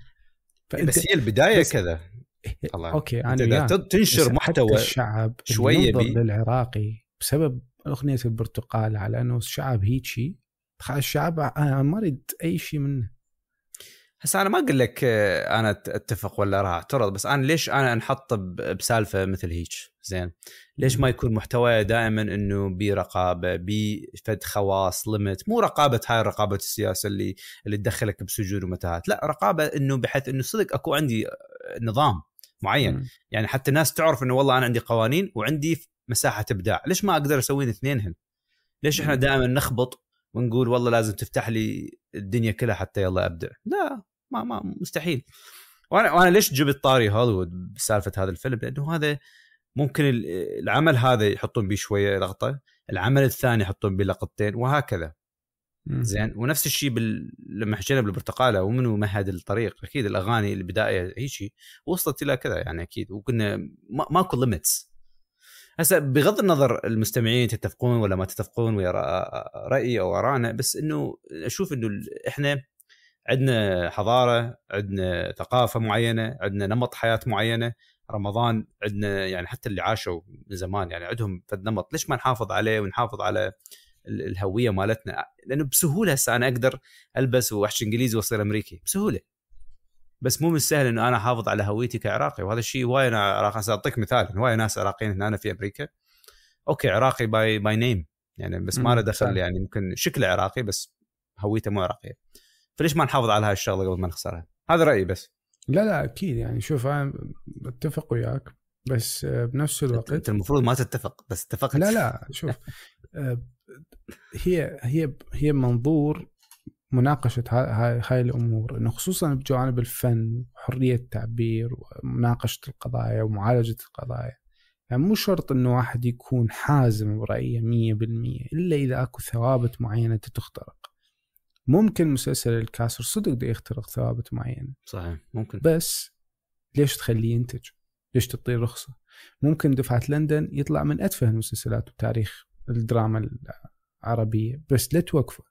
فانت بس هي البداية بس- كذا. الله. okay أنا وياك. تنشر محتوى الشعب ينظر بي- للعراقي بسبب أغنية البرتقال على أنه الشعب هيجي الشعب أنا ما أريد أي شيء منه. هسه أنا ما أقول لك آه، أنا أتفق ولا راح اعترض بس أنا ليش أنا أنحط بسالفة مثل هيك؟ زين. ليش ما يكون محتوى دائما إنه برقابه بفد خواص ليمت مو رقابة هاي رقابة السياسة اللي اللي تدخلك بسجون ومتاهات لا رقابة إنه بحيث إنه صدق أكو عندي آه، نظام معين. مم. يعني حتى الناس تعرف إنه والله أنا عندي قوانين وعندي مساحة إبداع. ليش ما أقدر أسوي الاثنينهن ليش إحنا. دائما نخبط ونقول والله لازم تفتح لي الدنيا كلها حتى يلا أبدع. لا ما ما مستحيل. وأنا وأنا ليش جبت طاري هوليوود بسالفة هذا الفيلم؟ لأنه هذا ممكن ال- العمل هذا يحطون بيه شوية لقطة العمل الثاني يحطون بيه لقطتين وهكذا. زين؟ ونفس الشيء بال... لما حكينا بالبرتقالة ومنو مهد الطريق؟ أكيد الأغاني البدايه هيجي وصلت إلى كذا يعني أكيد. وكنا ما... ماكو ليميتس هسه بغض النظر المستمعين تتفقون ولا ما تتفقون ويا رأيي أو آرائنا بس إنه أشوف إنه إحنا عندنا حضارة عندنا ثقافة معينة عندنا نمط حياة معينة. رمضان عندنا يعني حتى اللي عاشوا من زمان يعني عندهم فد نمط. ليش ما نحافظ عليه ونحافظ على ال- الهوية مالتنا؟ لأنه بسهولة هسه أنا أقدر ألبس واحكي إنجليزي وأصير أمريكي. بسهولة. بس مو من السهل إنه أنا أحافظ على هويتي كعراقي وهذا الشيء هواي أنا عراقي هسه أعطيك مثال هواي ناس عراقيين هنا في أمريكا. okay عراقي by by name يعني بس ما له دخل. يعني ممكن شكله عراقي بس هويته مو عراقية. فليش ما نحافظ على هاي الشغلة قبل ما نخسرها؟ هذا رأيي بس. لا لا أكيد يعني شوف أنا أتفق وياك بس آه، بنفس الوقت أنت المفروض ما تتفق بس اتفقت. لا لا شوف آه، هي هي هي منظور مناقشة هاي, هاي, الأمور إنه خصوصا بجوانب الفن وحرية التعبير ومناقشة القضايا ومعالجة القضايا. يعني مو شرط إنه واحد يكون حازم برأيه مية بالمية إلا إذا أكو ثوابت معينة تخترق. ممكن مسلسل الكاسر صدق ده يخترق ثوابت معينة. صحيح ممكن. بس ليش تخليه ينتج؟ ليش تعطيه رخصة؟ ممكن دفعة لندن يطلع من أتفه المسلسلات بتاريخ الدراما العربية بس لا توقفه.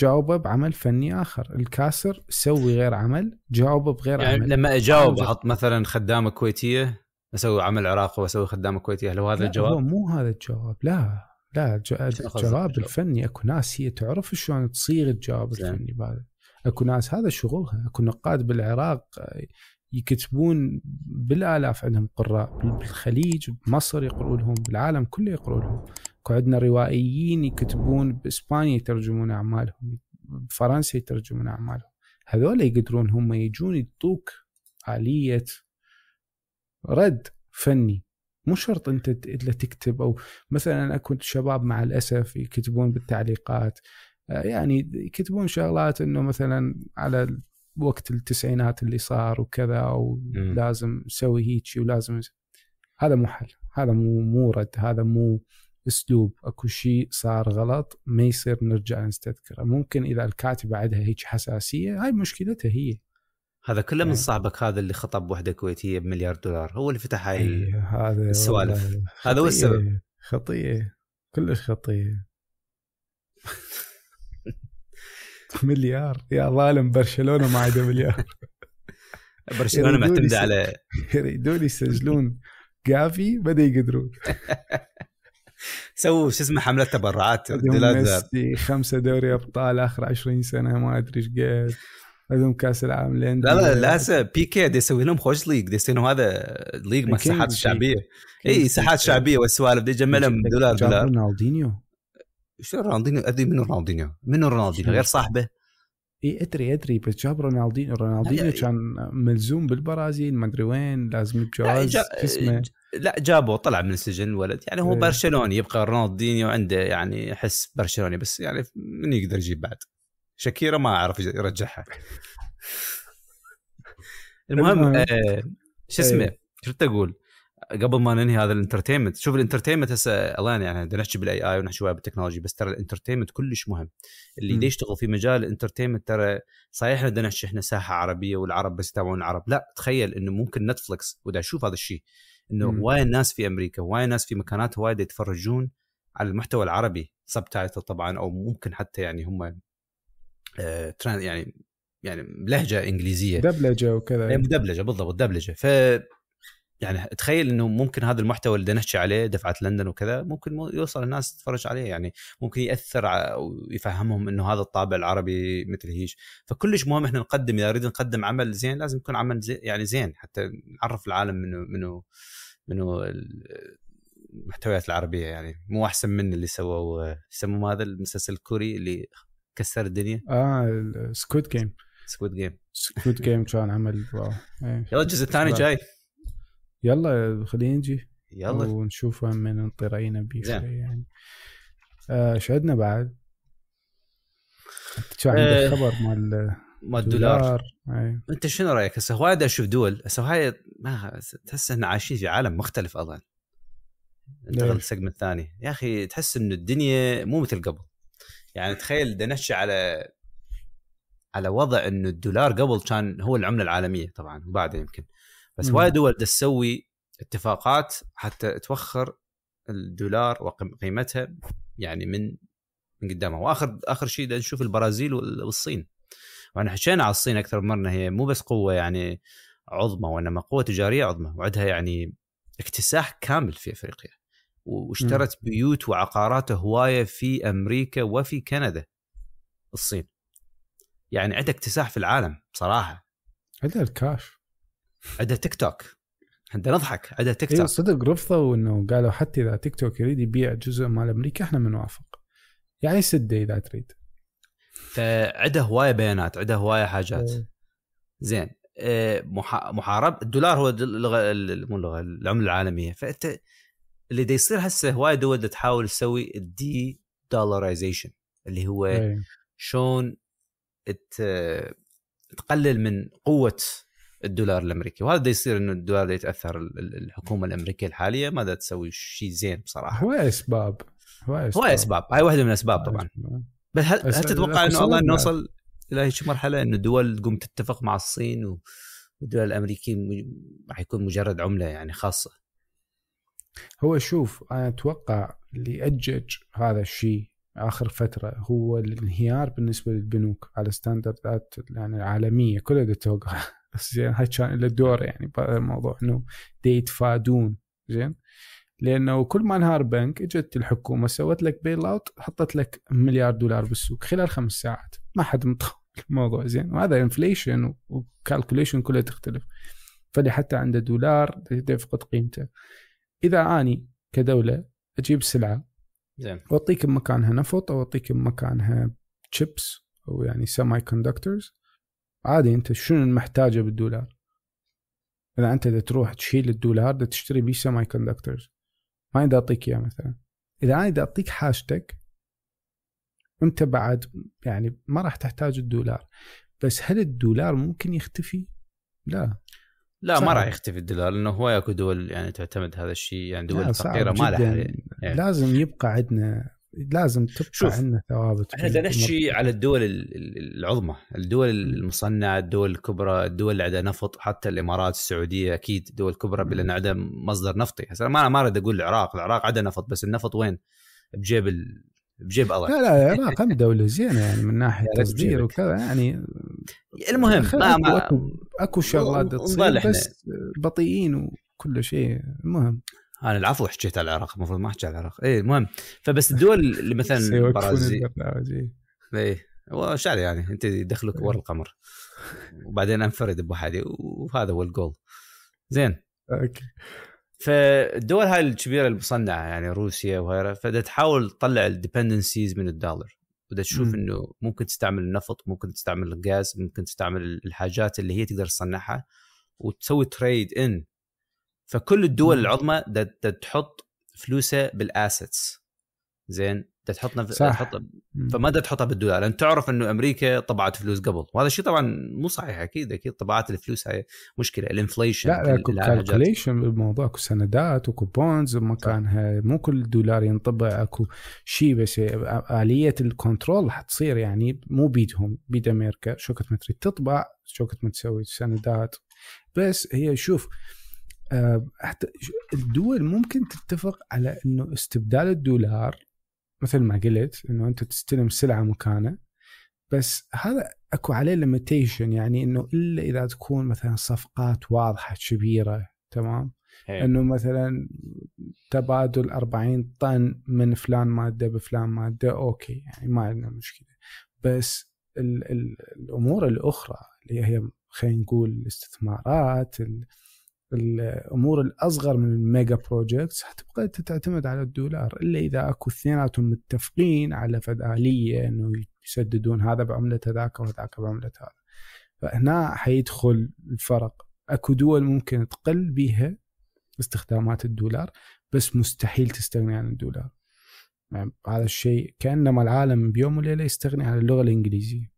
جاوبه بعمل فني آخر الكاسر سوي غير عمل جاوبه بغير يعني عمل لما أجاوب أحط مثلا خدامة كويتية أسوي عمل عراقي وأسوي خدامة كويتية هل هو هذا لا، الجواب؟ هو مو هذا الجواب لا لا الجواب؟ الفني أكو ناس هي تعرف شلون تصيغ الجواب. الفني بهذا أكو ناس هذا شغلها أكو نقاد بالعراق آه، يكتبون بالآلاف عندهم قراء بال- بالخليج بمصر يقرؤون لهم بالعالم كله يقرؤون لهم اكو عندنا روائيين يكتبون بإسبانيا يترجمون أعمالهم بفرنسا يترجمون أعمالهم. هذول يقدرون هم يجون يعطوك آلية رد فني. مو شرط أنت إلا تكتب أو مثلا اكو شباب مع الأسف يكتبون بالتعليقات. آه، يعني يكتبون شغلات إنه مثلا على وقت التسعينات اللي صار وكذا ولازم نسوي هيجي ولازم هذا مو حل هذا مو مو رد هذا مو أسلوب أكو شيء صار غلط ما يصير نرجع نستذكره. ممكن إذا الكاتبة عندها هيك حساسية هاي مشكلتها هي. هذا كله من يعني- صاحبك هذا اللي خطب وحدة كويتية بمليار دولار هو اللي فتح هاي إيه، هذا السوالف. هذا هو السبب. خطيه كلش خطيه مليار. يا ظالم برشلونة ما عنده مليار. برشلونة معتمدة على يريدون يسجلون جافي بدأ يقدرون. سووا شو اسمه حملة تبرعات؟ ميسي خمسة دوري أبطال آخر 20 سنة ما أدري إيش قد. عندهم كأس العالم لا لا لا بيكي دي يسوي لهم خوش ليج دي يسوي لهم هذا ليج مع كينج الساحات. الشعبيه إي ساحات. شعبية والسوالف دي يجمع لهم دولار دولار رونالدينيو. شو رونالدينيو؟ أدري منو رونالدينيو. منو رونالدينيو؟ غير صاحبه. إي أدري أدري بس جاب رونالدينيو. رونالدينيو كان ملزوم بالبرازيل ما أدري وين لازم. شو اسمه؟ لا جابه طلع من السجن الولد يعني هو إيه. برشلوني يبقى رونالدينيو عنده يعني حس برشلوني بس يعني من يقدر يجيب بعد شاكيرا ما أعرف يرجعها المهم. آه شو اسمه إيه. شو تقول قبل ما ننهي هذا ال entertainment شوف ال entertainment هسه الله يعني بدنا نحكي بال AI ونحكي شوية بال technology بس ترى ال entertainment كلش مهم اللي مم. يشتغل في مجال ال entertainment ترى صحيح إحنا بدنا نحكي إحنا ساحة عربية والعرب بس يتابعون العرب لا تخيل إنه ممكن نتفلكس ودا أشوف هذا الشيء إنه. وايد ناس في أمريكا وايد ناس في مكانات وايد يتفرجون على المحتوى العربي subtitle طبعا أو ممكن حتى يعني هم آه يعني يعني بلهجه إنجليزية. دبلجة وكذا. هي مدبلجة بالضبط دبلجة. ف يعني تخيل إنه ممكن هذا المحتوى اللي نحكي عليه دفعة لندن وكذا ممكن يوصل الناس تتفرج عليه يعني ممكن يأثر ويفهمهم إنه هذا الطابع العربي مثل هيش. فكلش مهم إحنا نقدم إذا نريد نقدم عمل زين لازم يكون عمل زين يعني زين حتى نعرف العالم منه منه منه ال- المحتويات العربية يعني مو أحسن من اللي سووا يسموه هذا المسلسل الكوري اللي كسر الدنيا. آه سكويد جيم سكويد جيم سكويد جيم كان عمل wow. يلا الجزء الثاني. جاي. يلا خلينا نجي يلا. ونشوف من نطير اي نبي يعني. آه شو عندنا بعد؟ انت شو آه، عندك خبر مال ما الدولار إيه. أنت شنو رأيك هسه؟ وايد أشوف دول. هسه هاي ما تحس إن عايشين في عالم مختلف أظن. انتقل ليش؟ السجمنت الثاني. يا أخي تحس انه الدنيا مو مثل قبل. يعني تخيل نحكي على على وضع انه الدولار قبل كان هو العملة العالمية طبعا وبعدها يمكن. بس. وايد دول تسوي اتفاقات حتى توخر الدولار وقيمتها يعني من من قدامها. واخر آخر شيء نشوف البرازيل وال- والصين. وإحنا حكينا على الصين أكثر من مرة هي مو بس قوة يعني عظمى وإنما قوة تجارية عظمى وعندها يعني اكتساح كامل في أفريقيا. واشترت بيوت وعقارات هواية في أمريكا وفي كندا الصين. يعني عندها اكتساح في العالم بصراحه عندها الكاش. عندها تيك توك. عندها نضحك. عندها تيك أي توك. صدق رفضوا إنه قالوا حتى إذا تيك توك يريد يبيع جزء مال أمريكا إحنا بنوافق يعني سدة إذا تريد. فعندها هواية بيانات عندها هواية حاجات. إيه. زين. آه، محا- محارب. الدولار هو اللغة ال- مو اللغة العملة العالمية. فأنت اللي دا يصير هسه هواي دول دا تحاول تسوي ال de-dollarization اللي هو إيه. شلون تقلل من قوة الدولار الأمريكي وهذا يصير إنه الدولار دا يتأثر ال- ال- الحكومة الأمريكية الحالية ما دا تسوي؟ شيء زين بصراحة. هواي أسباب هو أسباب. هاي واحدة من الأسباب. طبعا. بس هل, هل تتوقع إنه والله. نوصل إلى هيك مرحلة إنه الدول تقوم تتفق مع الصين و- والدول الأمريكية م- راح يكون مجرد عملة يعني خاصة؟ هو شوف أنا أتوقع اللي أجج هذا الشيء آخر فترة هو الانهيار بالنسبة للبنوك على standardات يعني العالمية كلها توقع. زين هاي كان له دور يعني بهذا الموضوع إنه يتفادون زين؟ لأنه كل ما انهار بنك إجت الحكومة سوت لك bail out حطت لك مليار دولار بالسوق خلال خمس ساعات. ما حد متخيل الموضوع زين؟ وهذا inflation و calculation كلها تختلف. فاللي حتى عنده دولار يفقد قيمته. إذا أني كدولة أجيب سلعة زين. وأعطيك بمكانها نفط أو أعطيك بمكانها تشيبس أو يعني semiconductors عادي أنت شنو المحتاجة بالدولار إذا أنت دا تروح تشيل الدولار دا تشتري بيه semiconductors ما دا اعطيك إياه مثلا إذا أنا دا اعطيك حاجتك أنت بعد يعني ما راح تحتاج الدولار بس هل الدولار ممكن يختفي؟ لا لا ما صعب. راح يختفي الدولار لأنه هو اكو دول يعني تعتمد هذا الشيء يعني دول فقيرة ما لها. يعني. لازم يبقى عندنا لازم تبقى شوف، عندنا ثوابت إحنا نحكي على الدول ال- ال- العظمى، الدول المصنعة، الدول الكبرى، الدول اللي عندها نفط، حتى الإمارات، السعودية أكيد دول كبرى لأن عندها مصدر نفطي، هسه ما ما أريد أقول العراق، العراق عندها نفط بس النفط وين؟ بجيب ال... بجيب الله لا لا العراق هم دولة زينة يعني من ريت تصدير. وكذا يعني المهم ما ما اكو شغلات تصير. بس بطيئين وكل شيء المهم أنا العفو حكيت على العراق المفروض ما احكي على العراق، اي المهم. فبس الدول اللي مثلا البرنامج إيه. اي هو شعر يعني أنت يدخلك ورا القمر. وبعدين انفرد بوحدي وهذا هو الجول زين. أوكي. فالدول هاي الكبيرة المصنعة يعني روسيا وغيرها فدا تحاول تطلع الديبندنسيز من الدولار. بدها تشوف. إنه ممكن تستعمل النفط ممكن تستعمل الغاز ممكن تستعمل الحاجات اللي هي تقدر تصنعها وتسوي تريد ان فكل الدول. العظمى تحط فلوسها بال assets زين؟ تحطنا في صح. تحط. فما دا تحطها بالدولار. لأن تعرف إنه أمريكا طبعت فلوس قبل. وهذا الشيء طبعا مو صحيح أكيد أكيد طبعات الفلوس. هاي مشكلة. ال inflation لا لا اكو calculation بالموضوع. اكو سندات اكو bonds مو كل دولار ينطبع أكو شيء بس آلية ال control حتصير يعني مو بيدهم بيد أمريكا. شوكت ما تريد تطبع شوكت ما تسوي؟ سندات. بس هي شوف حتى الدول ممكن تتفق على إنه استبدال الدولار مثل ما قلت إنه أنت تستلم سلعة مكانه. بس هذا أكو عليه limitation يعني إنه إلا إذا تكون مثلا صفقات واضحة كبيرة تمام؟ إنه مثلا تبادل 40 طن من فلان مادة بفلان مادة okay يعني ما عندنا مشكلة. بس ال ال الأمور الأخرى اللي هي خلينا نقول الاستثمارات ال الأمور الأصغر من ال mega projects حتبقى تعتمد على الدولار إلا إذا أكو اثنيناتهم متفقين على فد اليه إنه يسددون هذا بعملة هذاك وهذاك بعملة هذا. فهنا حيدخل الفرق. أكو دول ممكن تقل بيها استخدامات الدولار بس مستحيل تستغني عن الدولار. يعني هذا الشيء كأنما العالم بيوم وليلة يستغني عن اللغة الإنجليزية.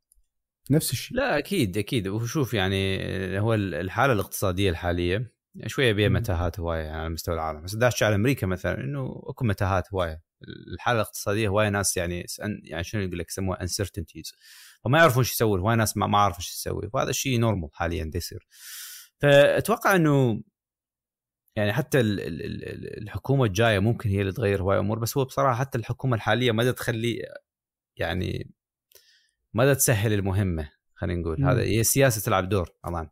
نفس الشيء. لا أكيد أكيد. وشوف يعني هو الحالة الاقتصادية الحالية شوية بيها. متاهات هواية يعني على مستوى العالم. بس احكي على أمريكا مثلا إنه أكو متاهات هواية. الحالة الاقتصادية هواية ناس يعني يعني شنو يقول لك؟ يسموها uncertainties فما يعرفون شو يسوون هواية ناس ما ما عارفة شو تسوي. وهذا الشيء normal حاليا دا يصير. فأتوقع إنه يعني حتى ال- ال- ال- الحكومة الجاية ممكن هي اللي تغير هواي أمور. بس هو بصراحة حتى الحكومة الحالية ما تخلي يعني ما تسهل المهمة خلينا نقول. مم. هذا هي السياسة تلعب دور طبعا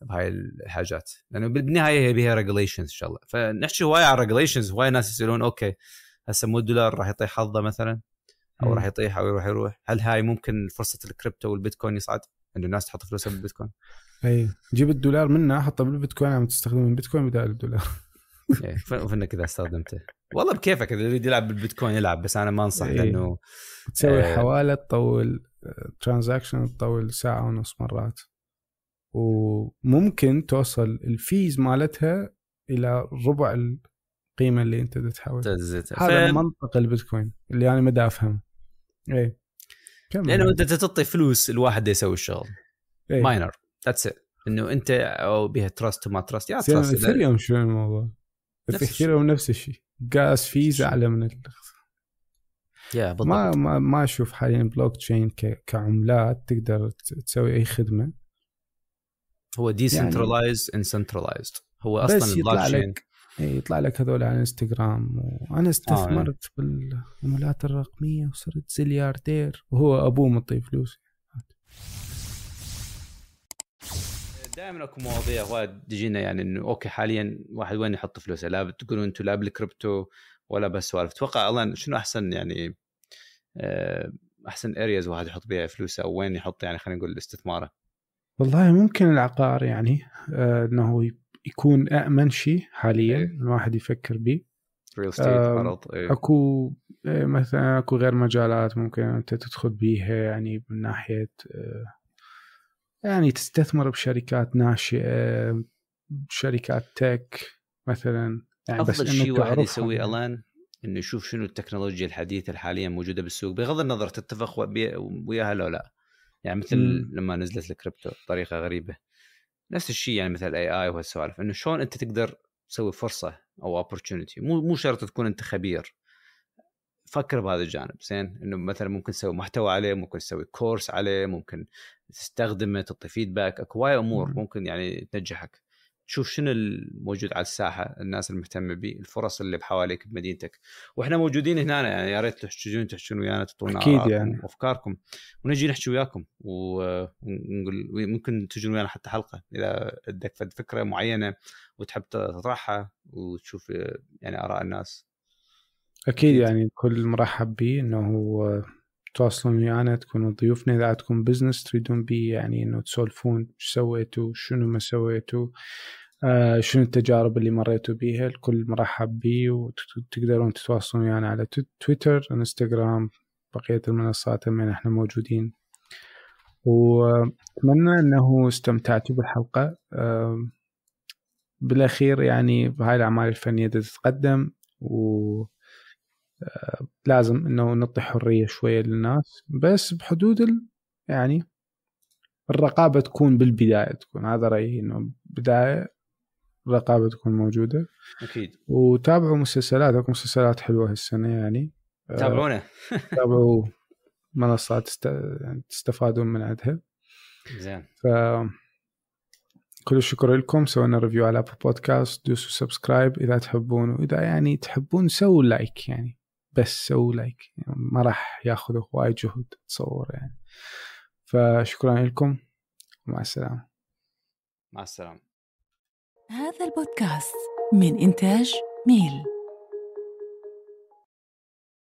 بهاي الحاجات. لأنه بالنهاية هي بها regulations إن شاء الله. فنحكي هواي على regulations هواي ناس يسألون okay هسه مو الدولار راح يطيح حظه مثلا؟ أو. راح يطيح أو يروح يروح؟ هل هاي ممكن فرصة الكريبتو والبيتكوين يصعد؟ انه الناس تحط فلوسها بالبيتكوين إي. جيب الدولار منه حطه بالبيتكوين عم تستخدم البيتكوين بدال الدولار. ف- فانك إذا استخدمته. والله بكيفك إذا يريد يلعب بالبيتكوين يلعب بس أنا ما أنصح. لأنه تسوي آه. حواله تطول transaction تطول ساعة ونص مرات. وممكن توصل ال fees مالتها إلى ربع القيمة اللي أنت تحاول. هذا ف... منطق البيتكوين اللي أنا ما دا أفهم. إيه. كمل. لأنه أنت تعطي فلوس الواحد يسوي الشغل. إيه. miner that's it إنه أنت أو بها trust وما trust يا trust اثيريوم شنو الموضوع؟ نفس الشيء. اثيريوم نفس الشيء. gas fees. أعلى من ال... يا بالضبط. ما ما ما أشوف حاليا بلوك تشين ك... كعملات تقدر تسوي أي خدمة. هو decentralized uncentralized هو بس أصلا يطلع البلوك تشين لك إيه، يطلع لك هذول على انستغرام وأنا استثمرت بالعملات الرقمية وصرت زليارديرية. وهو أبوه مطي فلوس. دائما أكو مواضيع وايد تجينا يعني إنه okay حاليا واحد وين يحط فلوسه؟ لا بتقولوا أنتم لا بالكريبتو ولا بس سوالف أتوقع أصلا شنو أحسن يعني آه، أحسن areas واحد يحط بيها فلوسه أو وين يحط يعني خلينا نقول استثماره؟ والله ممكن العقار يعني آه إنه يكون امن شيء حاليا إيه. الواحد يفكر به real estate إيه. أكو آه، مثلا أكو غير مجالات ممكن أنت تدخل بيها يعني من ناحية آه، يعني تستثمر بشركات ناشئة شركات tech مثلا يعني بس أفضل إنك شيء واحد يسويه. الآن إنه يشوف شنو التكنولوجيا الحديثة الحالية موجودة بالسوق بغض النظر تتفق وياها لو لا يعني مثل مم. لما نزلت الكريبتو بطريقة غريبة. نفس الشيء يعني مثل ال AI وهالسوالف إنه شلون أنت تقدر تسوي فرصة أو opportunity مو مو شرط تكون أنت خبير. فكر بهذا الجانب زين؟ إنه مثلا ممكن تسوي محتوى عليه ممكن تسوي course عليه ممكن تستخدمه تعطي feedback أكو وايد أمور مم. ممكن يعني تنجحك. تشوف شنو الموجود على الساحة الناس المهتمة به الفرص اللي بحواليك بمدينتك وإحنا موجودين هنا يعني يا ريت تحجون تحجون ويانا تعطونا آراءكم يعني. وأفكاركم ونجي نحكي وياكم ونقول ممكن تجون ويانا حتى حلقة إذا عندك فكرة معينة وتحب تطرحها وتشوف يعني آراء الناس أكيد. يعني الكل مرحب به إنه تواصلون ويانا تكونوا ضيوفنا اذا عندكم بزنس تريدون بيه يعني انه تسولفون إيش سويتوا شنو ما سويتوا آه شنو التجارب اللي مريتوا بيها الكل مرحب به وتقدرون تتواصلون ويانا على تو- تويتر انستغرام بقية المنصات من إحنا موجودين. واتمنى إنه استمتعتوا بالحلقة. آم، بالأخير يعني هاي الأعمال الفنية تتقدم و آه، لازم إنه نعطي حرية شوية للناس بس بحدود ال... يعني الرقابة تكون بالبداية تكون هذا رأيي إنه بداية الرقابة تكون موجودة. أكيد. وتابعوا مسلسلات أكو مسلسلات حلوة هالسنة يعني. تابعونا. تابعوا منصات است... يعني تستفادون من عندها. زين. ف كل الشكر لكم. سوينا review على Apple Podcast دوسوا subscribe إذا تحبون وإذا يعني تحبون سووا like يعني. بس سووا like يعني ما راح ياخذ وايد جهد تصور يعني. فشكرا لكم ومع السلامة. مع السلامة. هذا البودكاست من إنتاج ميل.